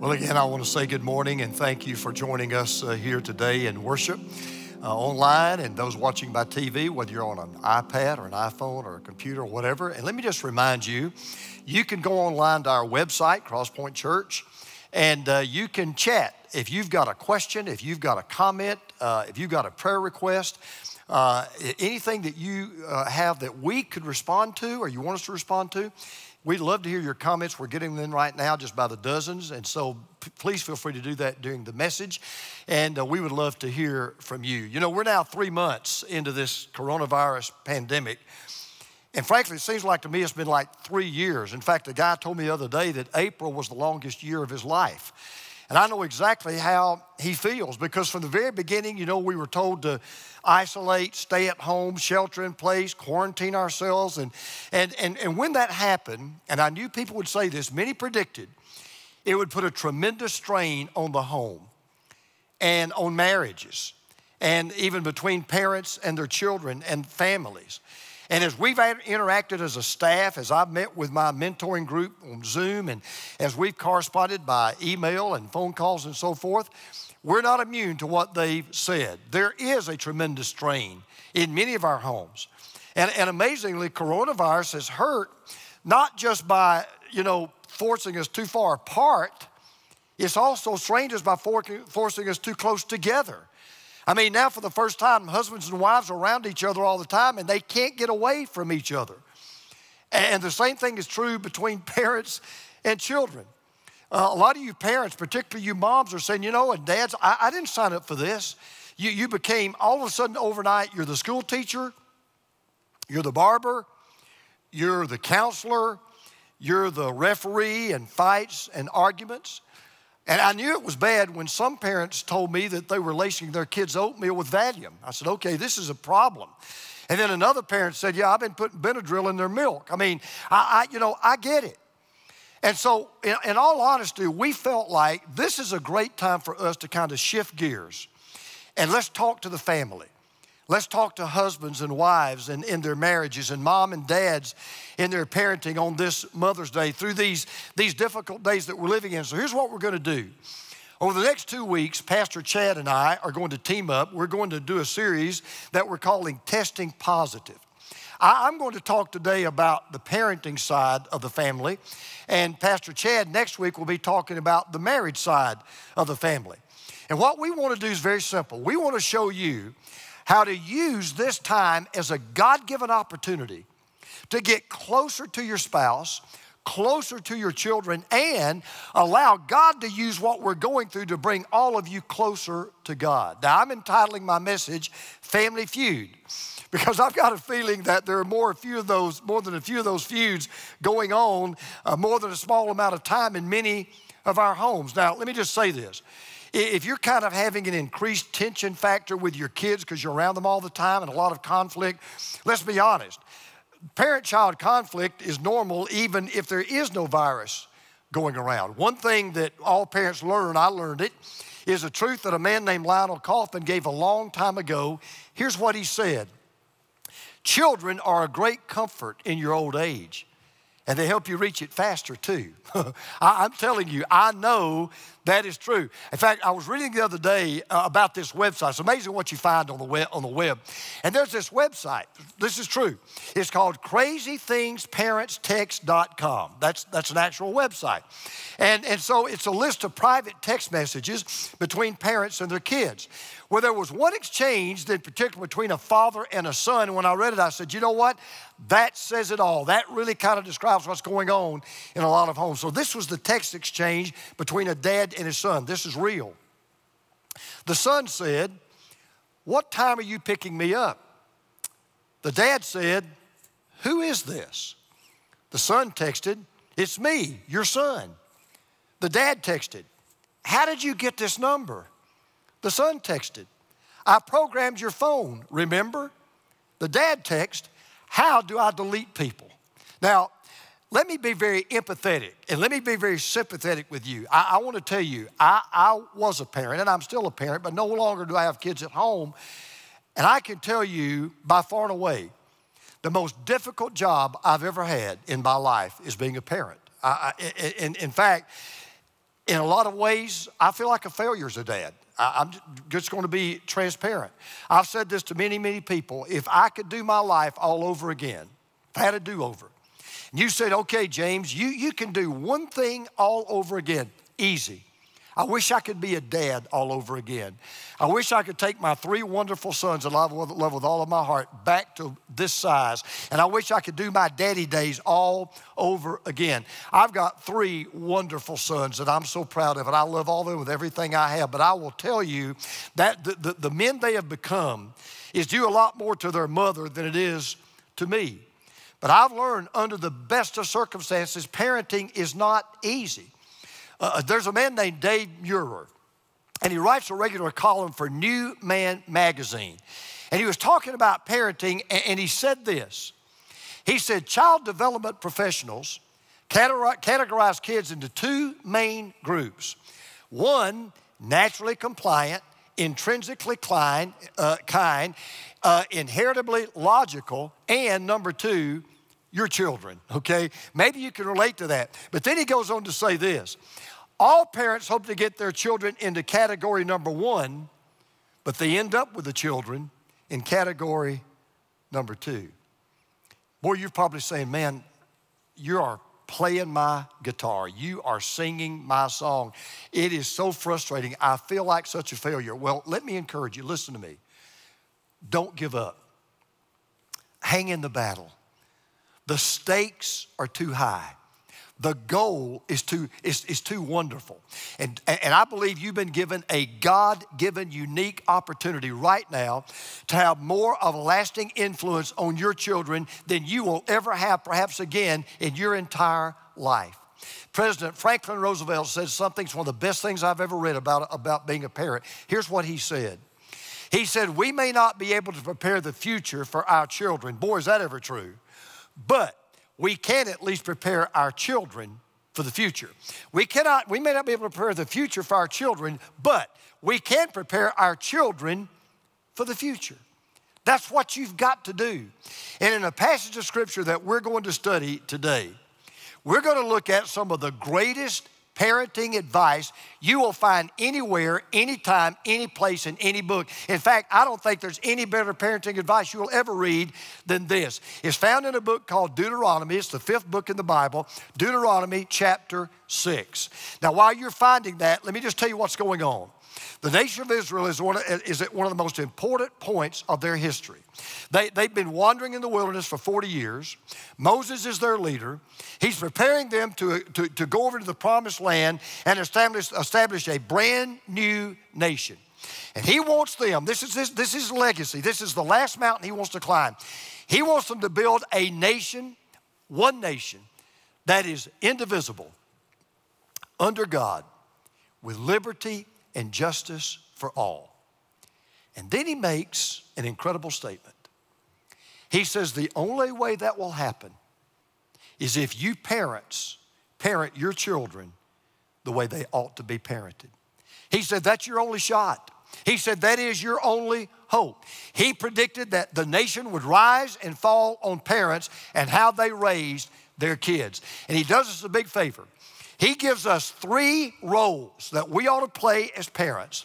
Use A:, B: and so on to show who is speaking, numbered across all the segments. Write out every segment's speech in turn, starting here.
A: Well, again, I want to say good morning and thank you for joining us uh, here today in worship uh, online and those watching by TV, whether you're on an iPad or an iPhone or a computer or whatever. And let me just remind you you can go online to our website, Crosspoint Church, and uh, you can chat. If you've got a question, if you've got a comment, uh, if you've got a prayer request, uh, anything that you uh, have that we could respond to or you want us to respond to, We'd love to hear your comments. We're getting them right now just by the dozens. And so p- please feel free to do that during the message. And uh, we would love to hear from you. You know, we're now three months into this coronavirus pandemic. And frankly, it seems like to me it's been like three years. In fact, a guy told me the other day that April was the longest year of his life. And I know exactly how he feels because from the very beginning, you know, we were told to isolate, stay at home, shelter in place, quarantine ourselves. And, and, and, and when that happened, and I knew people would say this, many predicted it would put a tremendous strain on the home and on marriages and even between parents and their children and families. And as we've interacted as a staff, as I've met with my mentoring group on Zoom, and as we've corresponded by email and phone calls and so forth, we're not immune to what they've said. There is a tremendous strain in many of our homes. And, and amazingly, coronavirus has hurt not just by, you know, forcing us too far apart, it's also strained us by forcing us too close together. I mean, now for the first time, husbands and wives are around each other all the time and they can't get away from each other. And the same thing is true between parents and children. Uh, a lot of you parents, particularly you moms, are saying, you know, and dads, I, I didn't sign up for this. You, you became, all of a sudden, overnight, you're the school teacher, you're the barber, you're the counselor, you're the referee in fights and arguments. And I knew it was bad when some parents told me that they were lacing their kids' oatmeal with Valium. I said, okay, this is a problem. And then another parent said, yeah, I've been putting Benadryl in their milk. I mean, I, I you know, I get it. And so, in, in all honesty, we felt like this is a great time for us to kind of shift gears and let's talk to the family. Let's talk to husbands and wives and in their marriages and mom and dads in their parenting on this Mother's Day through these, these difficult days that we're living in. So here's what we're going to do. Over the next two weeks, Pastor Chad and I are going to team up. We're going to do a series that we're calling Testing Positive. I'm going to talk today about the parenting side of the family, and Pastor Chad next week will be talking about the marriage side of the family. And what we want to do is very simple. We want to show you how to use this time as a God given opportunity to get closer to your spouse, closer to your children, and allow God to use what we're going through to bring all of you closer to God. Now, I'm entitling my message Family Feud because I've got a feeling that there are more a few of those, more than a few of those feuds going on, uh, more than a small amount of time in many of our homes. Now, let me just say this. If you're kind of having an increased tension factor with your kids because you're around them all the time and a lot of conflict, let's be honest. Parent child conflict is normal even if there is no virus going around. One thing that all parents learn, I learned it, is a truth that a man named Lionel Kauffman gave a long time ago. Here's what he said Children are a great comfort in your old age and they help you reach it faster too. I, am telling you, I know that is true. In fact, I was reading the other day uh, about this website. It's amazing what you find on the web. On the web, and there's this website. This is true. It's called CrazyThingsParentsText.com. That's that's an actual website, and and so it's a list of private text messages between parents and their kids where there was one exchange in particular between a father and a son. When I read it, I said, you know what? That says it all. That really kind of describes what's going on in a lot of homes. So this was the text exchange between a dad and his son. This is real. The son said, What time are you picking me up? The dad said, Who is this? The son texted, It's me, your son. The dad texted, How did you get this number? The son texted, I programmed your phone, remember? The dad texted, How do I delete people? Now, let me be very empathetic and let me be very sympathetic with you. I, I want to tell you, I, I was a parent and I'm still a parent, but no longer do I have kids at home. And I can tell you by far and away, the most difficult job I've ever had in my life is being a parent. I, I, in, in fact, in a lot of ways, I feel like a failure as a dad. I, am just going to be transparent. I've said this to many, many people. If I could do my life all over again, if I had a do over, and you said, okay, James, you, you can do one thing all over again, easy. I wish I could be a dad all over again. I wish I could take my three wonderful sons that I love, love with all of my heart back to this size. And I wish I could do my daddy days all over again. I've got three wonderful sons that I'm so proud of, and I love all of them with everything I have. But I will tell you that the, the, the men they have become is due a lot more to their mother than it is to me. But I've learned under the best of circumstances, parenting is not easy. Uh, uh, there's a man named Dave Meurer, and he writes a regular column for New Man magazine. And he was talking about parenting, and, he said this. He said, Child development professionals categorize kids into two main groups. One, naturally compliant, intrinsically kind, uh, kind uh, inheritably logical, and number two, your children, okay? Maybe you can relate to that. But then he goes on to say this all parents hope to get their children into category number one, but they end up with the children in category number two. Boy, you're probably saying, man, you are playing my guitar. You are singing my song. It is so frustrating. I feel like such a failure. Well, let me encourage you. Listen to me. Don't give up. Hang in the battle. The stakes are too high the goal is too, is, is too wonderful. And, and I believe you've been given a God given, unique opportunity right now to have more of a lasting influence on your children than you will ever have, perhaps again, in your entire life. President Franklin Roosevelt said something, it's one of the best things I've ever read about, about being a parent. Here's what he said. He said, We may not be able to prepare the future for our children. Boy, is that ever true. But we can at least prepare our children for the future. We cannot, we may not be able to prepare the future for our children, but we can prepare our children for the future. That's what you've got to do. And in a passage of scripture that we're going to study today, we're going to look at some of the greatest parenting advice you will find anywhere, anytime, any place, in any book. In fact, I don't think there's any better parenting advice you will ever read than this. It's found in a book called Deuteronomy. It's the fifth book in the Bible, Deuteronomy chapter 6. Now, while you're finding that, let me just tell you what's going on. The nation of Israel is, one is at one of the most important points of their history. They, they've been wandering in the wilderness for 40 years. Moses is their leader. He's preparing them to, to, to go over to the promised land and establish, establish a brand new nation. And he wants them, this is, this, this is legacy, this is the last mountain he wants to climb. He wants them to build a nation, one nation, that is indivisible, under God, with liberty and justice for all. And then he makes an incredible statement. He says, The only way that will happen is if you parents parent your children the way they ought to be parented. He said, That's your only shot. He said, That is your only hope. He predicted that the nation would rise and fall on parents and how they raised their kids. And he does us a big favor. He gives us three roles that we ought to play as parents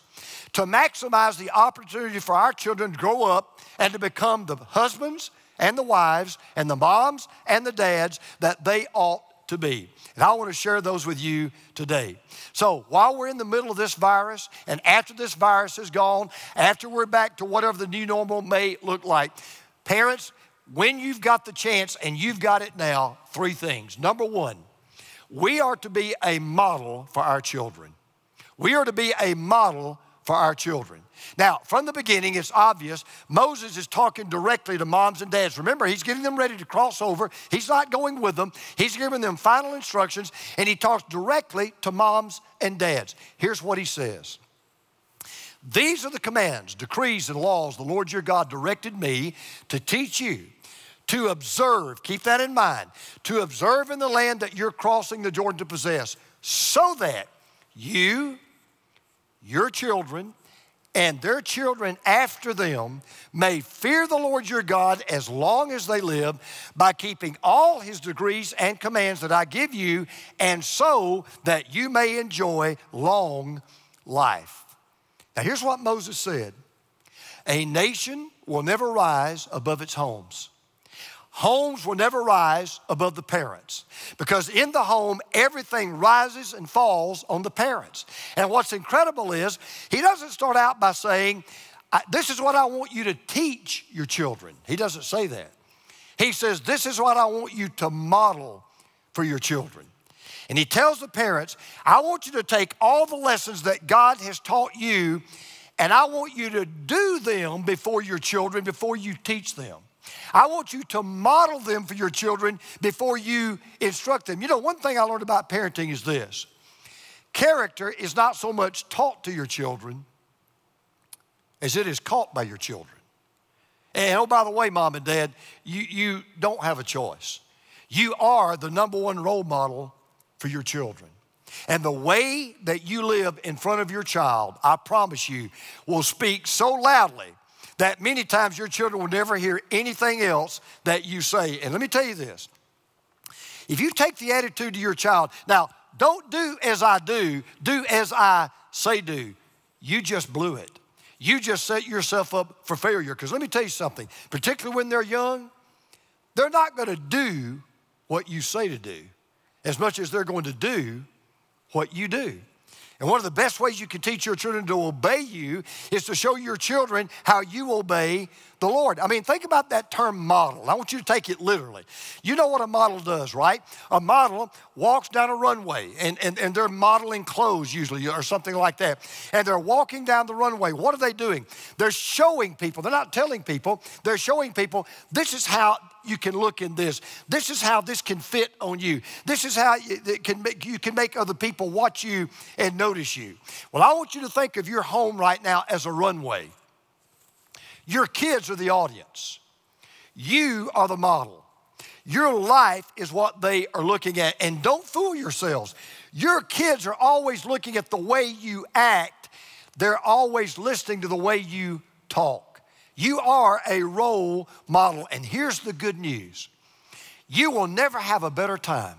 A: to maximize the opportunity for our children to grow up and to become the husbands and the wives and the moms and the dads that they ought to be. And I want to share those with you today. So, while we're in the middle of this virus, and after this virus is gone, after we're back to whatever the new normal may look like, parents, when you've got the chance and you've got it now, three things. Number one, we are to be a model for our children. We are to be a model for our children. Now, from the beginning, it's obvious Moses is talking directly to moms and dads. Remember, he's getting them ready to cross over. He's not going with them, he's giving them final instructions, and he talks directly to moms and dads. Here's what he says These are the commands, decrees, and laws the Lord your God directed me to teach you to observe, keep that in mind, to observe in the land that you're crossing the Jordan to possess, so that you, your children, and their children after them may fear the Lord your God as long as they live by keeping all his degrees and commands that I give you, and so that you may enjoy long life. Now, here's what Moses said A nation will never rise above its homes. Homes will never rise above the parents because in the home, everything rises and falls on the parents. And what's incredible is he doesn't start out by saying, This is what I want you to teach your children. He doesn't say that. He says, This is what I want you to model for your children. And he tells the parents, I want you to take all the lessons that God has taught you, and I want you to do them before your children, before you teach them. I want you to model them for your children before you instruct them. You know, one thing I learned about parenting is this character is not so much taught to your children as it is caught by your children. And oh, by the way, mom and dad, you, you don't have a choice. You are the number one role model for your children. And the way that you live in front of your child, I promise you, will speak so loudly that many times your children will never hear anything else that you say. And let me tell you this if you take the attitude to your child, now don't do as I do, do as I say do. You just blew it. You just set yourself up for failure. Because let me tell you something, particularly when they're young, they're not going to do what you say to do as much as they're going to do what you do. And one of the best ways you can teach your children to obey you is to show your children how you obey the Lord. I mean, think about that term model. I want you to take it literally. You know what a model does, right? A model walks down a runway and, and, and they're modeling clothes usually or something like that. And they're walking down the runway. What are they doing? They're showing people, they're not telling people, they're showing people this is how you can look in this. This is how this can fit on you. This is how it can make, you can make other people watch you and notice you. Well, I want you to think of your home right now as a runway. Your kids are the audience. You are the model. Your life is what they are looking at. And don't fool yourselves. Your kids are always looking at the way you act, they're always listening to the way you talk. You are a role model. And here's the good news you will never have a better time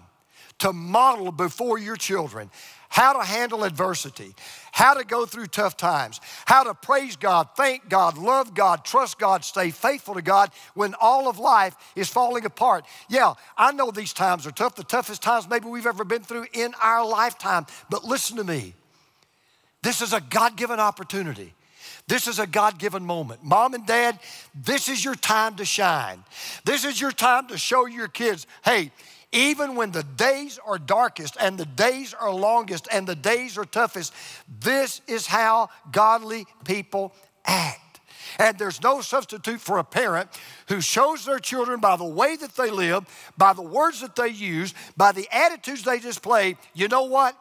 A: to model before your children how to handle adversity, how to go through tough times, how to praise God, thank God, love God, trust God, stay faithful to God when all of life is falling apart. Yeah, I know these times are tough, the toughest times maybe we've ever been through in our lifetime. But listen to me this is a God given opportunity this is a God given moment. Mom and dad, this is your time to shine. This is your time to show your kids hey, even when the days are darkest and the days are longest and the days are toughest, this is how godly people act. And there's no substitute for a parent who shows their children by the way that they live, by the words that they use, by the attitudes they display. You know what?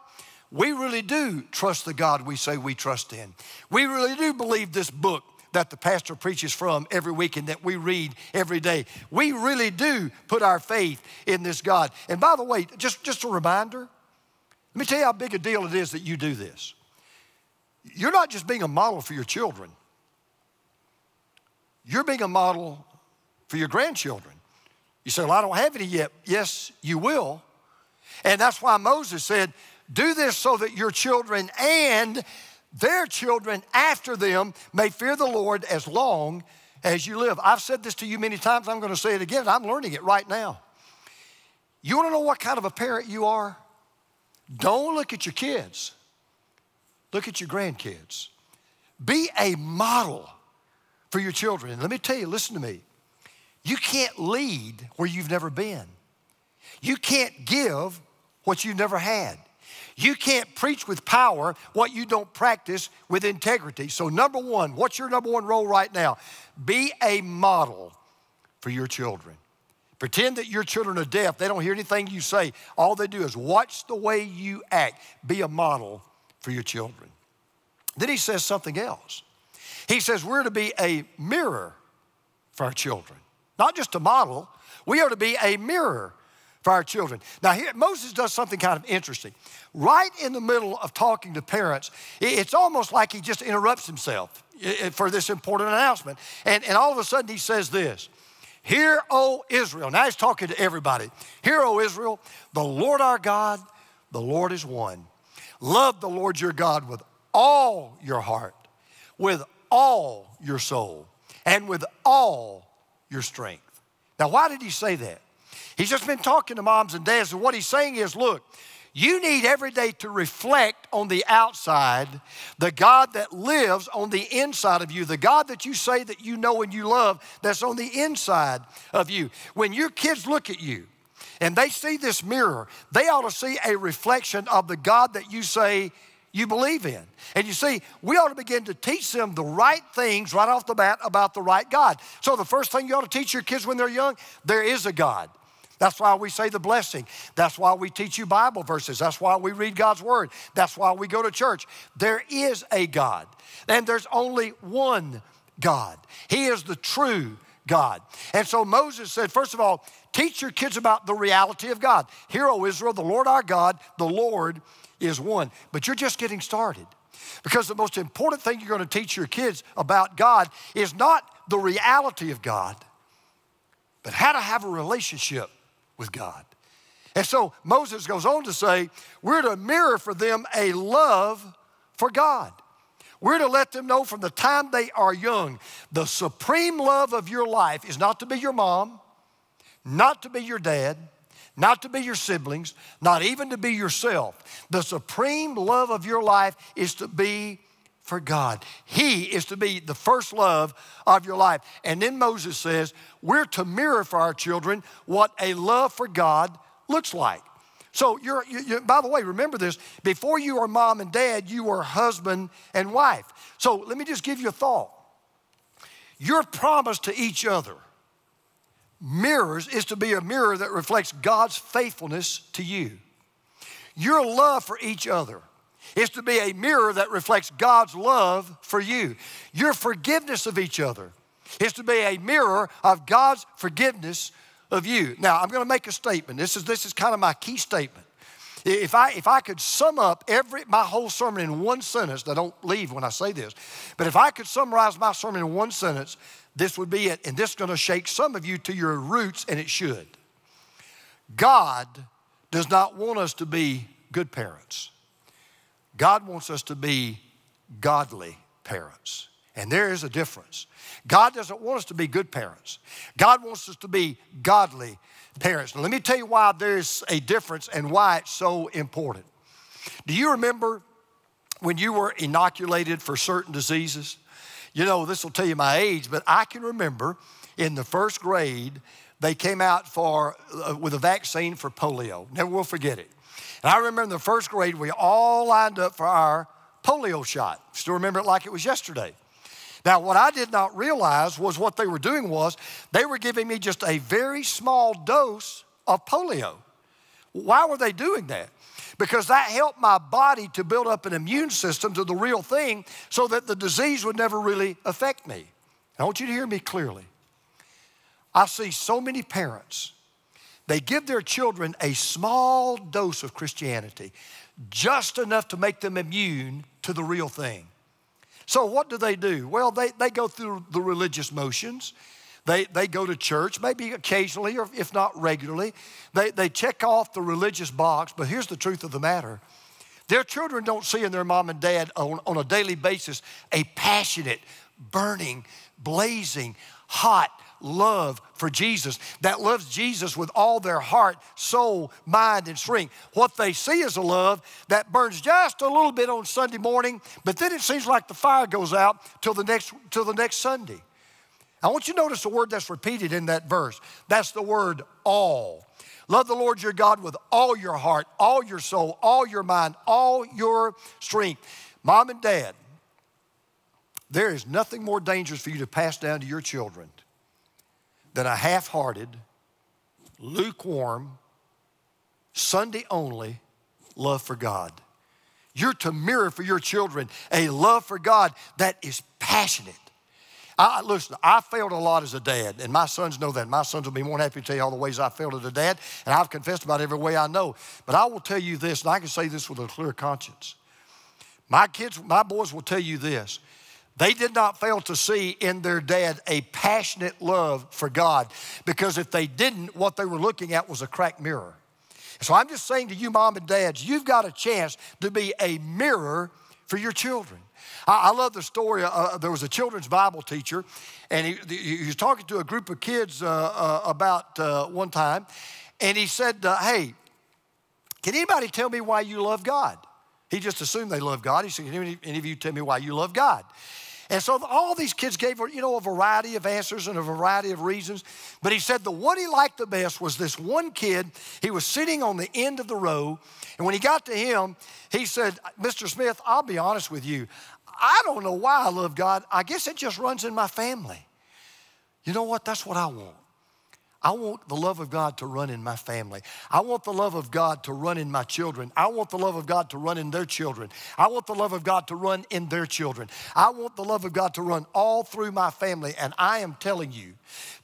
A: We really do trust the God we say we trust in. We really do believe this book that the pastor preaches from every week and that we read every day. We really do put our faith in this God. And by the way, just, just a reminder, let me tell you how big a deal it is that you do this. You're not just being a model for your children, you're being a model for your grandchildren. You say, Well, I don't have any yet. Yes, you will. And that's why Moses said, do this so that your children and their children after them may fear the Lord as long as you live. I've said this to you many times. I'm going to say it again. I'm learning it right now. You want to know what kind of a parent you are? Don't look at your kids, look at your grandkids. Be a model for your children. And let me tell you, listen to me. You can't lead where you've never been. You can't give what you've never had. You can't preach with power what you don't practice with integrity. So, number one, what's your number one role right now? Be a model for your children. Pretend that your children are deaf. They don't hear anything you say. All they do is watch the way you act. Be a model for your children. Then he says something else. He says we're to be a mirror for our children, not just a model. We are to be a mirror for our children. Now, here, Moses does something kind of interesting. Right in the middle of talking to parents, it's almost like he just interrupts himself for this important announcement. And, and all of a sudden, he says this Hear, O Israel. Now he's talking to everybody. Hear, O Israel, the Lord our God, the Lord is one. Love the Lord your God with all your heart, with all your soul, and with all your strength. Now, why did he say that? He's just been talking to moms and dads, and what he's saying is look, you need every day to reflect on the outside the God that lives on the inside of you, the God that you say that you know and you love that's on the inside of you. When your kids look at you and they see this mirror, they ought to see a reflection of the God that you say you believe in. And you see, we ought to begin to teach them the right things right off the bat about the right God. So the first thing you ought to teach your kids when they're young, there is a God. That's why we say the blessing. That's why we teach you Bible verses. That's why we read God's Word. That's why we go to church. There is a God, and there's only one God. He is the true God. And so Moses said, first of all, teach your kids about the reality of God. Hear, O Israel, the Lord our God, the Lord is one. But you're just getting started. Because the most important thing you're going to teach your kids about God is not the reality of God, but how to have a relationship with God. And so Moses goes on to say, we're to mirror for them a love for God. We're to let them know from the time they are young, the supreme love of your life is not to be your mom, not to be your dad, not to be your siblings, not even to be yourself. The supreme love of your life is to be for God. He is to be the first love of your life. And then Moses says, we're to mirror for our children what a love for God looks like. So you're, you, you, by the way, remember this, before you are mom and dad, you were husband and wife. So let me just give you a thought. Your promise to each other mirrors is to be a mirror that reflects God's faithfulness to you. Your love for each other is to be a mirror that reflects God's love for you. Your forgiveness of each other is to be a mirror of God's forgiveness of you. Now, I'm going to make a statement. This is, this is kind of my key statement. If I, if I could sum up every, my whole sermon in one sentence, I don't leave when I say this, but if I could summarize my sermon in one sentence, this would be it. And this is going to shake some of you to your roots, and it should. God does not want us to be good parents. God wants us to be godly parents. And there is a difference. God doesn't want us to be good parents. God wants us to be godly parents. Now, let me tell you why there's a difference and why it's so important. Do you remember when you were inoculated for certain diseases? You know, this will tell you my age, but I can remember in the first grade, they came out for, uh, with a vaccine for polio. Never will forget it. And I remember in the first grade, we all lined up for our polio shot. Still remember it like it was yesterday. Now, what I did not realize was what they were doing was they were giving me just a very small dose of polio. Why were they doing that? Because that helped my body to build up an immune system to the real thing so that the disease would never really affect me. I want you to hear me clearly. I see so many parents they give their children a small dose of Christianity, just enough to make them immune to the real thing. So, what do they do? Well, they, they go through the religious motions. They, they go to church, maybe occasionally, or if not regularly. They, they check off the religious box, but here's the truth of the matter their children don't see in their mom and dad on, on a daily basis a passionate, burning, blazing, hot, love for Jesus, that loves Jesus with all their heart, soul, mind, and strength. What they see is a love that burns just a little bit on Sunday morning, but then it seems like the fire goes out till the next, till the next Sunday. I want you to notice the word that's repeated in that verse. That's the word all. Love the Lord your God with all your heart, all your soul, all your mind, all your strength. Mom and dad, there is nothing more dangerous for you to pass down to your children than a half hearted, lukewarm, Sunday only love for God. You're to mirror for your children a love for God that is passionate. I, listen, I failed a lot as a dad, and my sons know that. My sons will be more happy to tell you all the ways I failed as a dad, and I've confessed about every way I know. But I will tell you this, and I can say this with a clear conscience. My kids, my boys will tell you this. They did not fail to see in their dad a passionate love for God because if they didn't, what they were looking at was a cracked mirror. So I'm just saying to you, mom and dads, you've got a chance to be a mirror for your children. I, love the story. Uh, uh, there was a children's Bible teacher, and he, he was talking to a group of kids uh, uh, about uh, one time, and he said, uh, Hey, can anybody tell me why you love God? He just assumed they love God. He said, Can any of you tell me why you love God? And so all these kids gave, you know, a variety of answers and a variety of reasons. But he said the one he liked the best was this one kid. He was sitting on the end of the row. And when he got to him, he said, Mr. Smith, I'll be honest with you. I don't know why I love God. I guess it just runs in my family. You know what? That's what I want. I want the love of God to run in my family. I want the love of God to run in my children. I want the love of God to run in their children. I want the love of God to run in their children. I want the love of God to run all through my family. And I am telling you,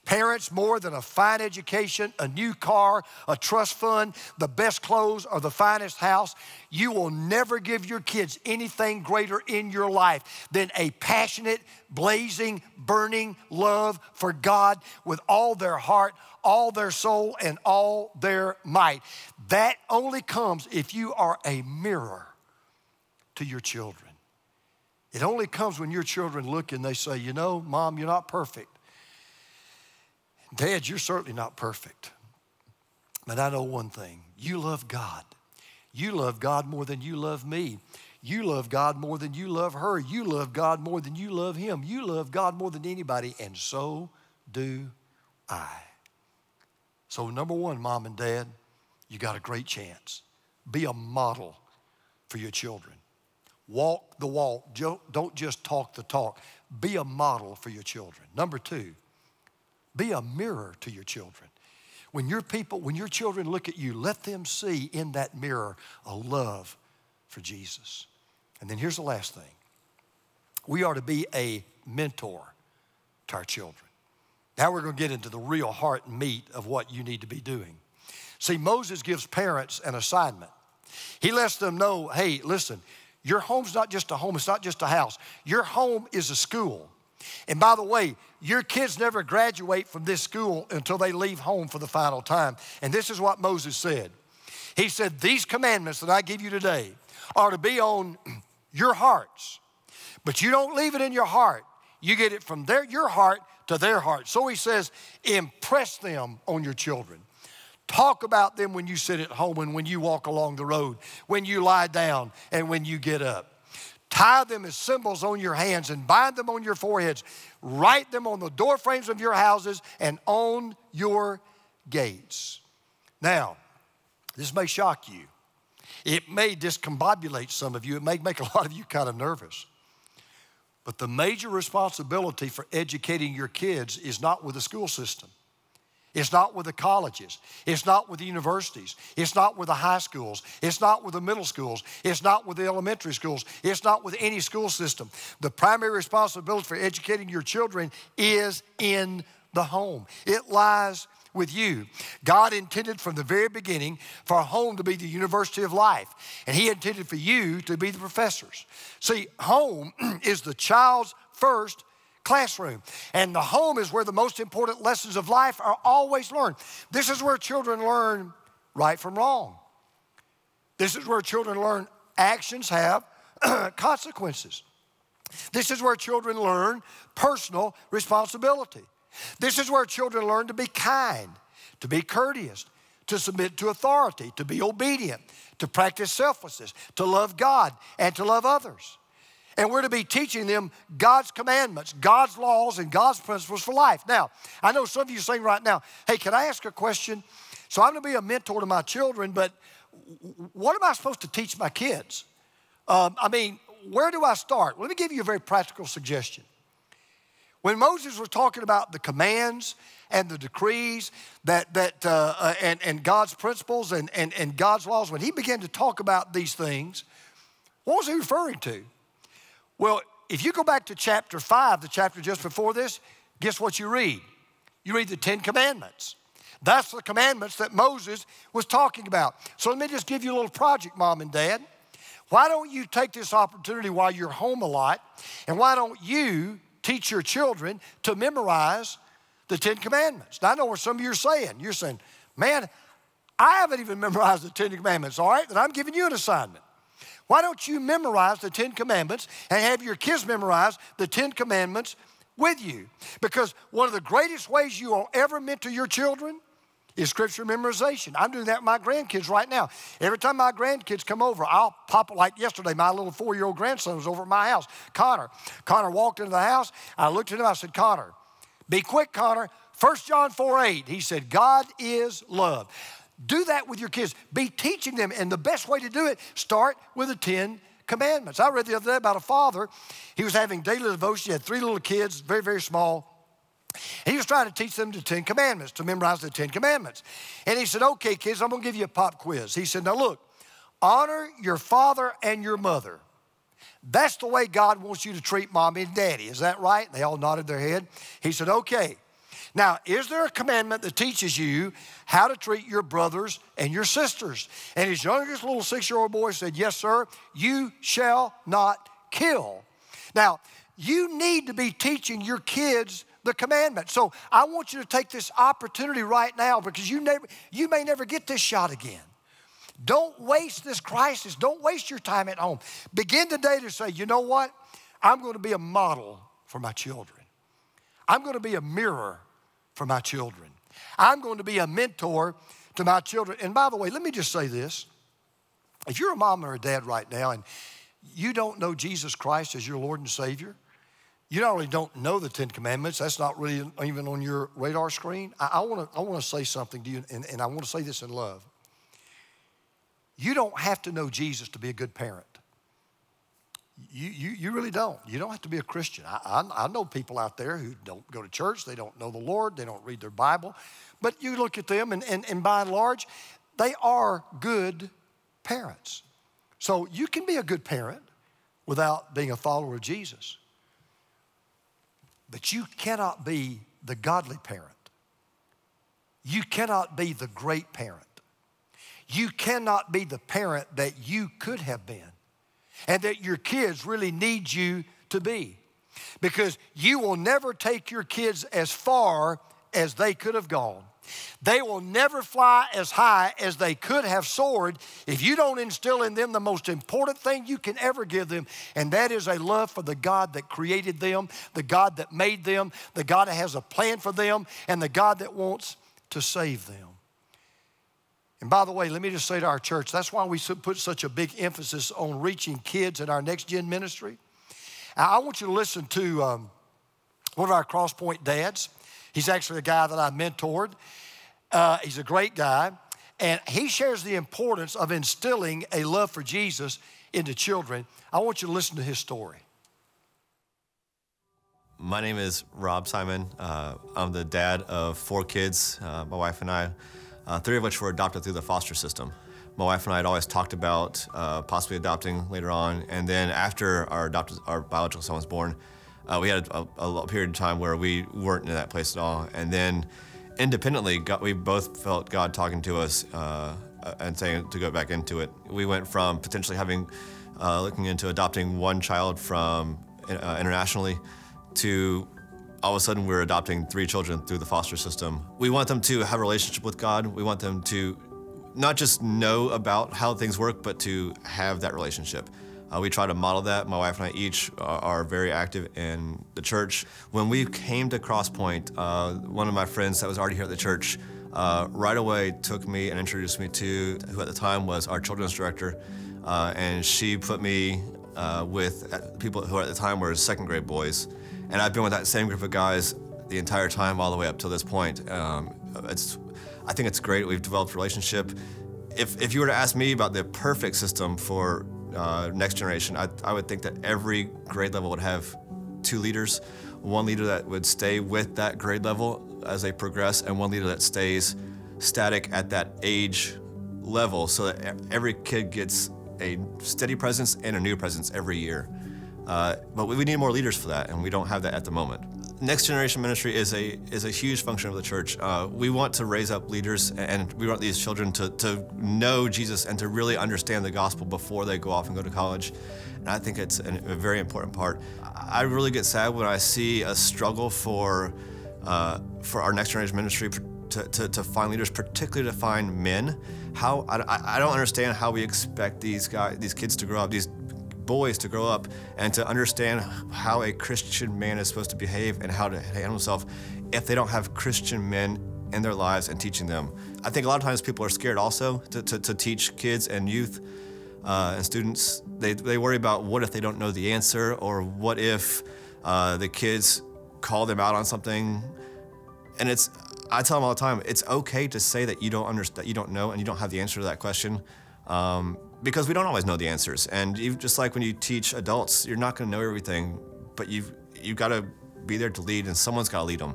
A: Parents, more than a fine education, a new car, a trust fund, the best clothes, or the finest house, you will never give your kids anything greater in your life than a passionate, blazing, burning love for God with all their heart, all their soul, and all their might. That only comes if you are a mirror to your children. It only comes when your children look and they say, You know, mom, you're not perfect. Dad, you're certainly not perfect. But I know one thing you love God. You love God more than you love me. You love God more than you love her. You love God more than you love him. You love God more than anybody, and so do I. So, number one, mom and dad, you got a great chance. Be a model for your children. Walk the walk. Don't just talk the talk. Be a model for your children. Number two, be a mirror to your children. When your people, when your children look at you, let them see in that mirror a love for Jesus. And then here's the last thing. We are to be a mentor to our children. Now we're going to get into the real heart and meat of what you need to be doing. See, Moses gives parents an assignment. He lets them know hey, listen, your home's not just a home, it's not just a house. Your home is a school. And by the way, your kids never graduate from this school until they leave home for the final time. And this is what Moses said He said, These commandments that I give you today are to be on your hearts, but you don't leave it in your heart. You get it from their, your heart to their heart. So he says, impress them on your children. Talk about them when you sit at home and when you walk along the road, when you lie down and when you get up. Tie them as symbols on your hands and bind them on your foreheads. Write them on the door frames of your houses and on your gates. Now, this may shock you. It may discombobulate some of you. It may make a lot of you kind of nervous. But the major responsibility for educating your kids is not with the school system. It's not with the colleges. It's not with the universities. It's not with the high schools. It's not with the middle schools. It's not with the elementary schools. It's not with any school system. The primary responsibility for educating your children is in the home, it lies with you. God intended from the very beginning for home to be the university of life, and He intended for you to be the professors. See, home is the child's first classroom. And the home is where the most important lessons of life are always learned. This is where children learn right from wrong. This is where children learn actions have consequences. This is where children learn personal responsibility. This is where children learn to be kind, to be courteous, to submit to authority, to be obedient, to practice selflessness, to love God, and to love others. And we're to be teaching them God's commandments, God's laws, and God's principles for life. Now, I know some of you saying right now, hey, can I ask a question? So I'm going to be a mentor to my children, but what am I supposed to teach my kids? Um, I mean, where do I start? Let me give you a very practical suggestion. When Moses was talking about the commands and the decrees that, that uh, uh, and, and God's principles and, and, and God's laws, when he began to talk about these things, what was he referring to? Well, if you go back to chapter 5, the chapter just before this, guess what you read? You read the Ten Commandments. That's the commandments that Moses was talking about. So let me just give you a little project, mom and dad. Why don't you take this opportunity while you're home a lot, and why don't you teach your children to memorize the Ten Commandments? Now, I know what some of you are saying. You're saying, man, I haven't even memorized the Ten Commandments. All right, then I'm giving you an assignment. Why don't you memorize the Ten Commandments and have your kids memorize the Ten Commandments with you? Because one of the greatest ways you will ever mentor your children is scripture memorization. I'm doing that with my grandkids right now. Every time my grandkids come over, I'll pop it like yesterday. My little four year old grandson was over at my house, Connor. Connor walked into the house. I looked at him. I said, Connor, be quick, Connor. 1 John 4 8, he said, God is love. Do that with your kids. Be teaching them. And the best way to do it, start with the 10 commandments. I read the other day about a father. He was having daily devotion. He had three little kids, very, very small. He was trying to teach them the Ten Commandments, to memorize the Ten Commandments. And he said, Okay, kids, I'm going to give you a pop quiz. He said, Now look, honor your father and your mother. That's the way God wants you to treat mommy and daddy. Is that right? They all nodded their head. He said, Okay. Now, is there a commandment that teaches you how to treat your brothers and your sisters? And his youngest little six year old boy said, Yes, sir, you shall not kill. Now, you need to be teaching your kids the commandment. So I want you to take this opportunity right now because you, never, you may never get this shot again. Don't waste this crisis. Don't waste your time at home. Begin today to say, you know what? I'm going to be a model for my children. I'm going to be a mirror for my children. I'm going to be a mentor to my children. And by the way, let me just say this. If you're a mom or a dad right now and you don't know Jesus Christ as your Lord and Savior, you not only don't know the Ten Commandments, that's not really even on your radar screen. I, I want to say something to you, and, and I want to say this in love. You don't have to know Jesus to be a good parent. You, you, you really don't. You don't have to be a Christian. I, I, I know people out there who don't go to church, they don't know the Lord, they don't read their Bible. But you look at them, and, and, and by and large, they are good parents. So you can be a good parent without being a follower of Jesus. But you cannot be the godly parent. You cannot be the great parent. You cannot be the parent that you could have been and that your kids really need you to be. Because you will never take your kids as far as they could have gone. They will never fly as high as they could have soared if you don't instill in them the most important thing you can ever give them, and that is a love for the God that created them, the God that made them, the God that has a plan for them, and the God that wants to save them. And by the way, let me just say to our church that's why we put such a big emphasis on reaching kids in our next gen ministry. I want you to listen to um, one of our Crosspoint dads. He's actually a guy that I mentored. Uh, he's a great guy. And he shares the importance of instilling a love for Jesus into children. I want you to listen to his story.
B: My name is Rob Simon. Uh, I'm the dad of four kids, uh, my wife and I, uh, three of which were adopted through the foster system. My wife and I had always talked about uh, possibly adopting later on, and then after our adopted, our biological son was born, uh, we had a, a, period of time where we weren't in that place at all. And then independently, God, we both felt God talking to us uh, and saying to go back into it. We went from potentially having, uh, looking into adopting one child from uh, internationally to all of a sudden we're adopting three children through the foster system. We want them to have a relationship with God. We want them to not just know about how things work, but to have that relationship. Uh, we try to model that. My wife and I each are, very active in the church. When we came to Crosspoint, uh, one of my friends that was already here at the church uh, right away took me and introduced me to who at the time was our children's director. Uh, and she put me uh, with people who at the time were second grade boys. And I've been with that same group of guys the entire time, all the way up to this point. Um, it's, I think it's great. We've developed a relationship. If, if you were to ask me about the perfect system for uh, next generation, I, I would think that every grade level would have two leaders one leader that would stay with that grade level as they progress, and one leader that stays static at that age level so that every kid gets a steady presence and a new presence every year. Uh, but we need more leaders for that, and we don't have that at the moment. Next generation ministry is a is a huge function of the church. Uh, we want to raise up leaders, and we want these children to to know Jesus and to really understand the gospel before they go off and go to college. And I think it's an, a very important part. I really get sad when I see a struggle for uh, for our next generation ministry to, to, to, find leaders, particularly to find men. How I, I don't understand how we expect these guys, these kids to grow up, these boys to grow up and to understand how a Christian man is supposed to behave and how to handle himself if they don't have Christian men in their lives and teaching them. I think a lot of times people are scared also to, to, to teach kids and youth uh, and students. They, they worry about what if they don't know the answer or what if uh, the kids call them out on something. And it's, I tell them all the time, it's okay to say that you don't understand, you don't know and you don't have the answer to that question. Um, because we don't always know the answers. And you, just like when you teach adults, you're not going to know everything, but you've you got to be there to lead, and someone's got to lead them.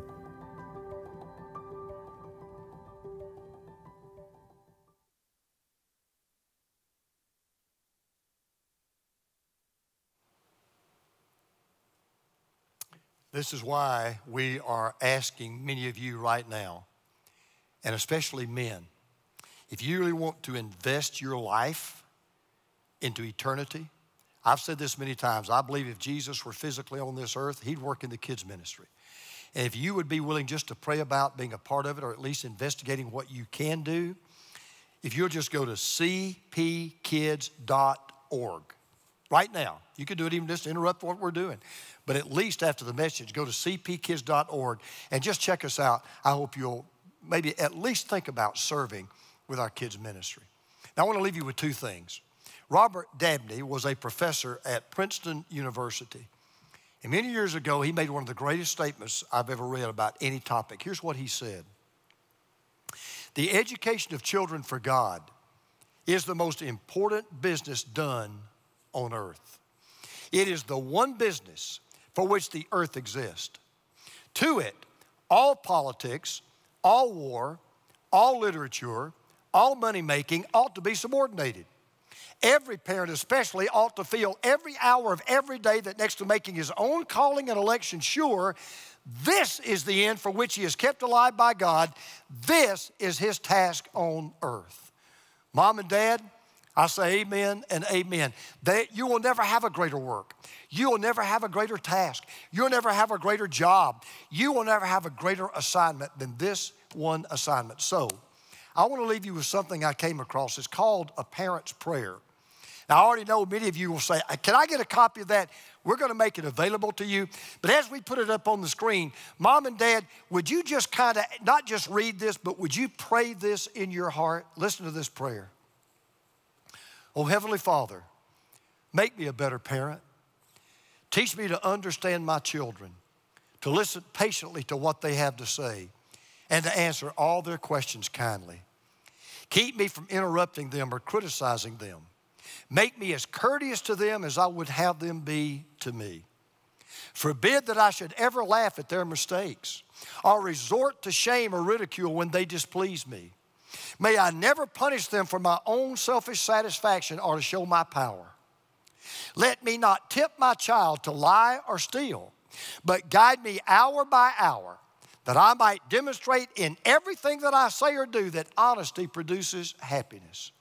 A: This is why we are asking many of you right now, and especially men, if you really want to invest your life into eternity. I've said this many times. I believe if Jesus were physically on this earth, he'd work in the kids' ministry. And if you would be willing just to pray about being a part of it or at least investigating what you can do, if you'll just go to cpkids.org right now, you can do it even just to interrupt what we're doing. But at least after the message, go to cpkids.org and just check us out. I hope you'll maybe at least think about serving with our kids' ministry. Now, I want to leave you with two things. Robert Dabney was a professor at Princeton University. And many years ago, he made one of the greatest statements I've ever read about any topic. Here's what he said The education of children for God is the most important business done on earth. It is the one business for which the earth exists. To it, all politics, all war, all literature, all money making ought to be subordinated. Every parent, especially, ought to feel every hour of every day that next to making his own calling and election sure, this is the end for which he is kept alive by God. This is his task on earth. Mom and dad, I say amen and amen. They, you will never have a greater work. You will never have a greater task. You'll never have a greater job. You will never have a greater assignment than this one assignment. So, I want to leave you with something I came across. It's called a parent's prayer. Now, I already know many of you will say, Can I get a copy of that? We're going to make it available to you. But as we put it up on the screen, mom and dad, would you just kind of not just read this, but would you pray this in your heart? Listen to this prayer. Oh, Heavenly Father, make me a better parent. Teach me to understand my children, to listen patiently to what they have to say, and to answer all their questions kindly. Keep me from interrupting them or criticizing them. Make me as courteous to them as I would have them be to me. Forbid that I should ever laugh at their mistakes or resort to shame or ridicule when they displease me. May I never punish them for my own selfish satisfaction or to show my power. Let me not tempt my child to lie or steal, but guide me hour by hour that I might demonstrate in everything that I say or do that honesty produces happiness.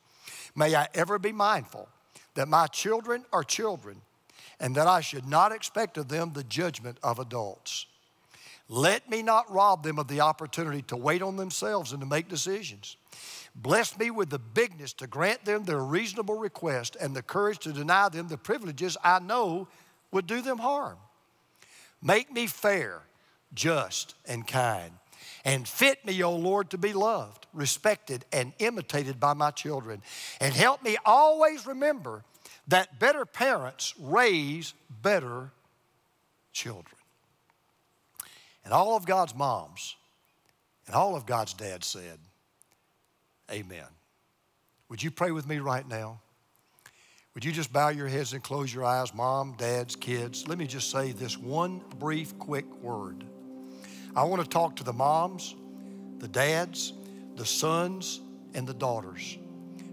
A: May I ever be mindful that my children are children and that I should not expect of them the judgment of adults. Let me not rob them of the opportunity to wait on themselves and to make decisions. Bless me with the bigness to grant them their reasonable request and the courage to deny them the privileges I know would do them harm. Make me fair, just, and kind and fit me, O Lord, to be loved, respected, and imitated by my children. And help me always remember that better parents raise better children. And all of God's moms and all of God's dads said, Amen. Would you pray with me right now? Would you just bow your heads and close your eyes, mom, dads, kids? Let me just say this one brief, quick word. I want to talk to the moms, the dads, the sons, and the daughters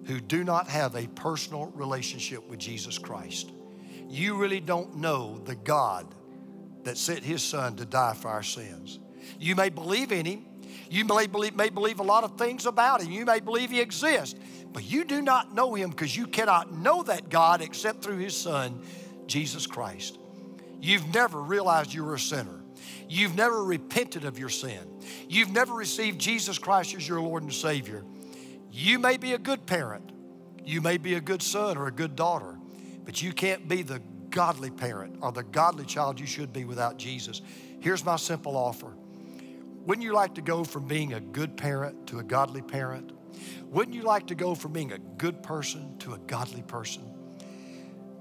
A: who do not have a personal relationship with Jesus Christ. you really don't know the God that sent his son to die for our sins. You may believe in him. You may believe, may believe a lot of things about him. You may believe he exists, but you do not know him because you cannot know that God except through his son, Jesus Christ. You've never realized you were a sinner. You've never repented of your sin. You've never received Jesus Christ as your Lord and Savior. You may be a good parent. You may be a good son or a good daughter, but you can't be the godly parent or the godly child you should be without Jesus. Here's my simple offer. Wouldn't you like to go from being a good parent to a godly parent? Wouldn't you like to go from being a good person to a godly person?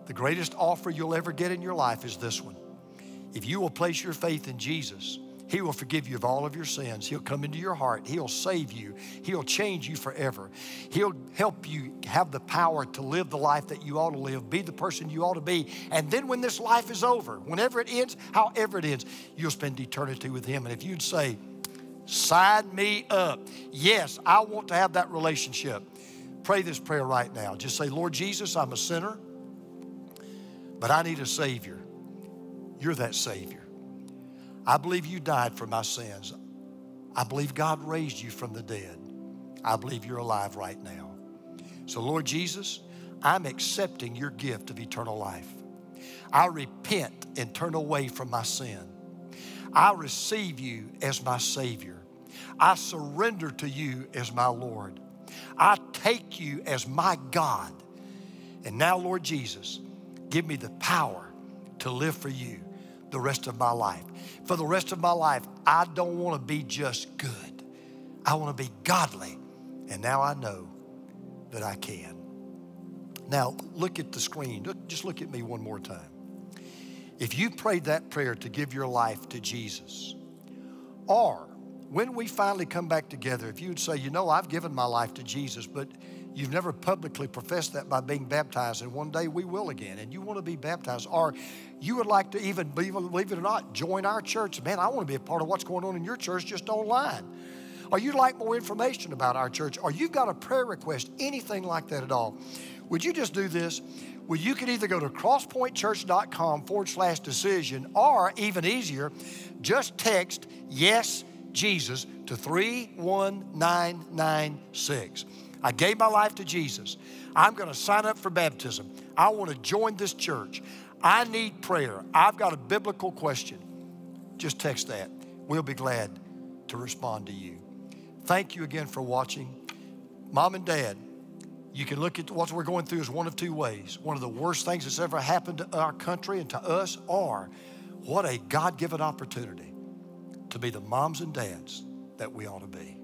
A: The greatest offer you'll ever get in your life is this one. If you will place your faith in Jesus, he will forgive you of all of your sins. He'll come into your heart. He'll save you. He'll change you forever. He'll help you have the power to live the life that you ought to live, be the person you ought to be. And then when this life is over, whenever it ends, however it ends, you'll spend eternity with Him. And if you'd say, Sign me up. Yes, I want to have that relationship. Pray this prayer right now. Just say, Lord Jesus, I'm a sinner, but I need a Savior. You're that Savior. I believe you died for my sins. I believe God raised you from the dead. I believe you're alive right now. So, Lord Jesus, I'm accepting your gift of eternal life. I repent and turn away from my sin. I receive you as my Savior. I surrender to you as my Lord. I take you as my God. And now, Lord Jesus, give me the power to live for you the rest of my life. For the rest of my life, I don't want to be just good. I want to be godly. And now I know that I can. Now, look at the screen. Look, just look at me one more time. If you prayed that prayer to give your life to Jesus, or when we finally come back together, if you'd say, you know, I've given my life to Jesus, but You've never publicly professed that by being baptized, and one day we will again, and you want to be baptized. Or you would like to even, believe it or not, join our church. Man, I want to be a part of what's going on in your church just online. Or you'd like more information about our church, or you've got a prayer request, anything like that at all. Would you just do this? Well, you can either go to crosspointchurch.com forward slash decision, or even easier, just text yes, Jesus to 31996. I gave my life to Jesus. I'm going to sign up for baptism. I want to join this church. I need prayer. I've got a biblical question. Just text that. We'll be glad to respond to you. Thank you again for watching. Mom and Dad, you can look at what we're going through as one of two ways. One of the worst things that's ever happened to our country and to us, or what a God given opportunity to be the moms and dads that we ought to be.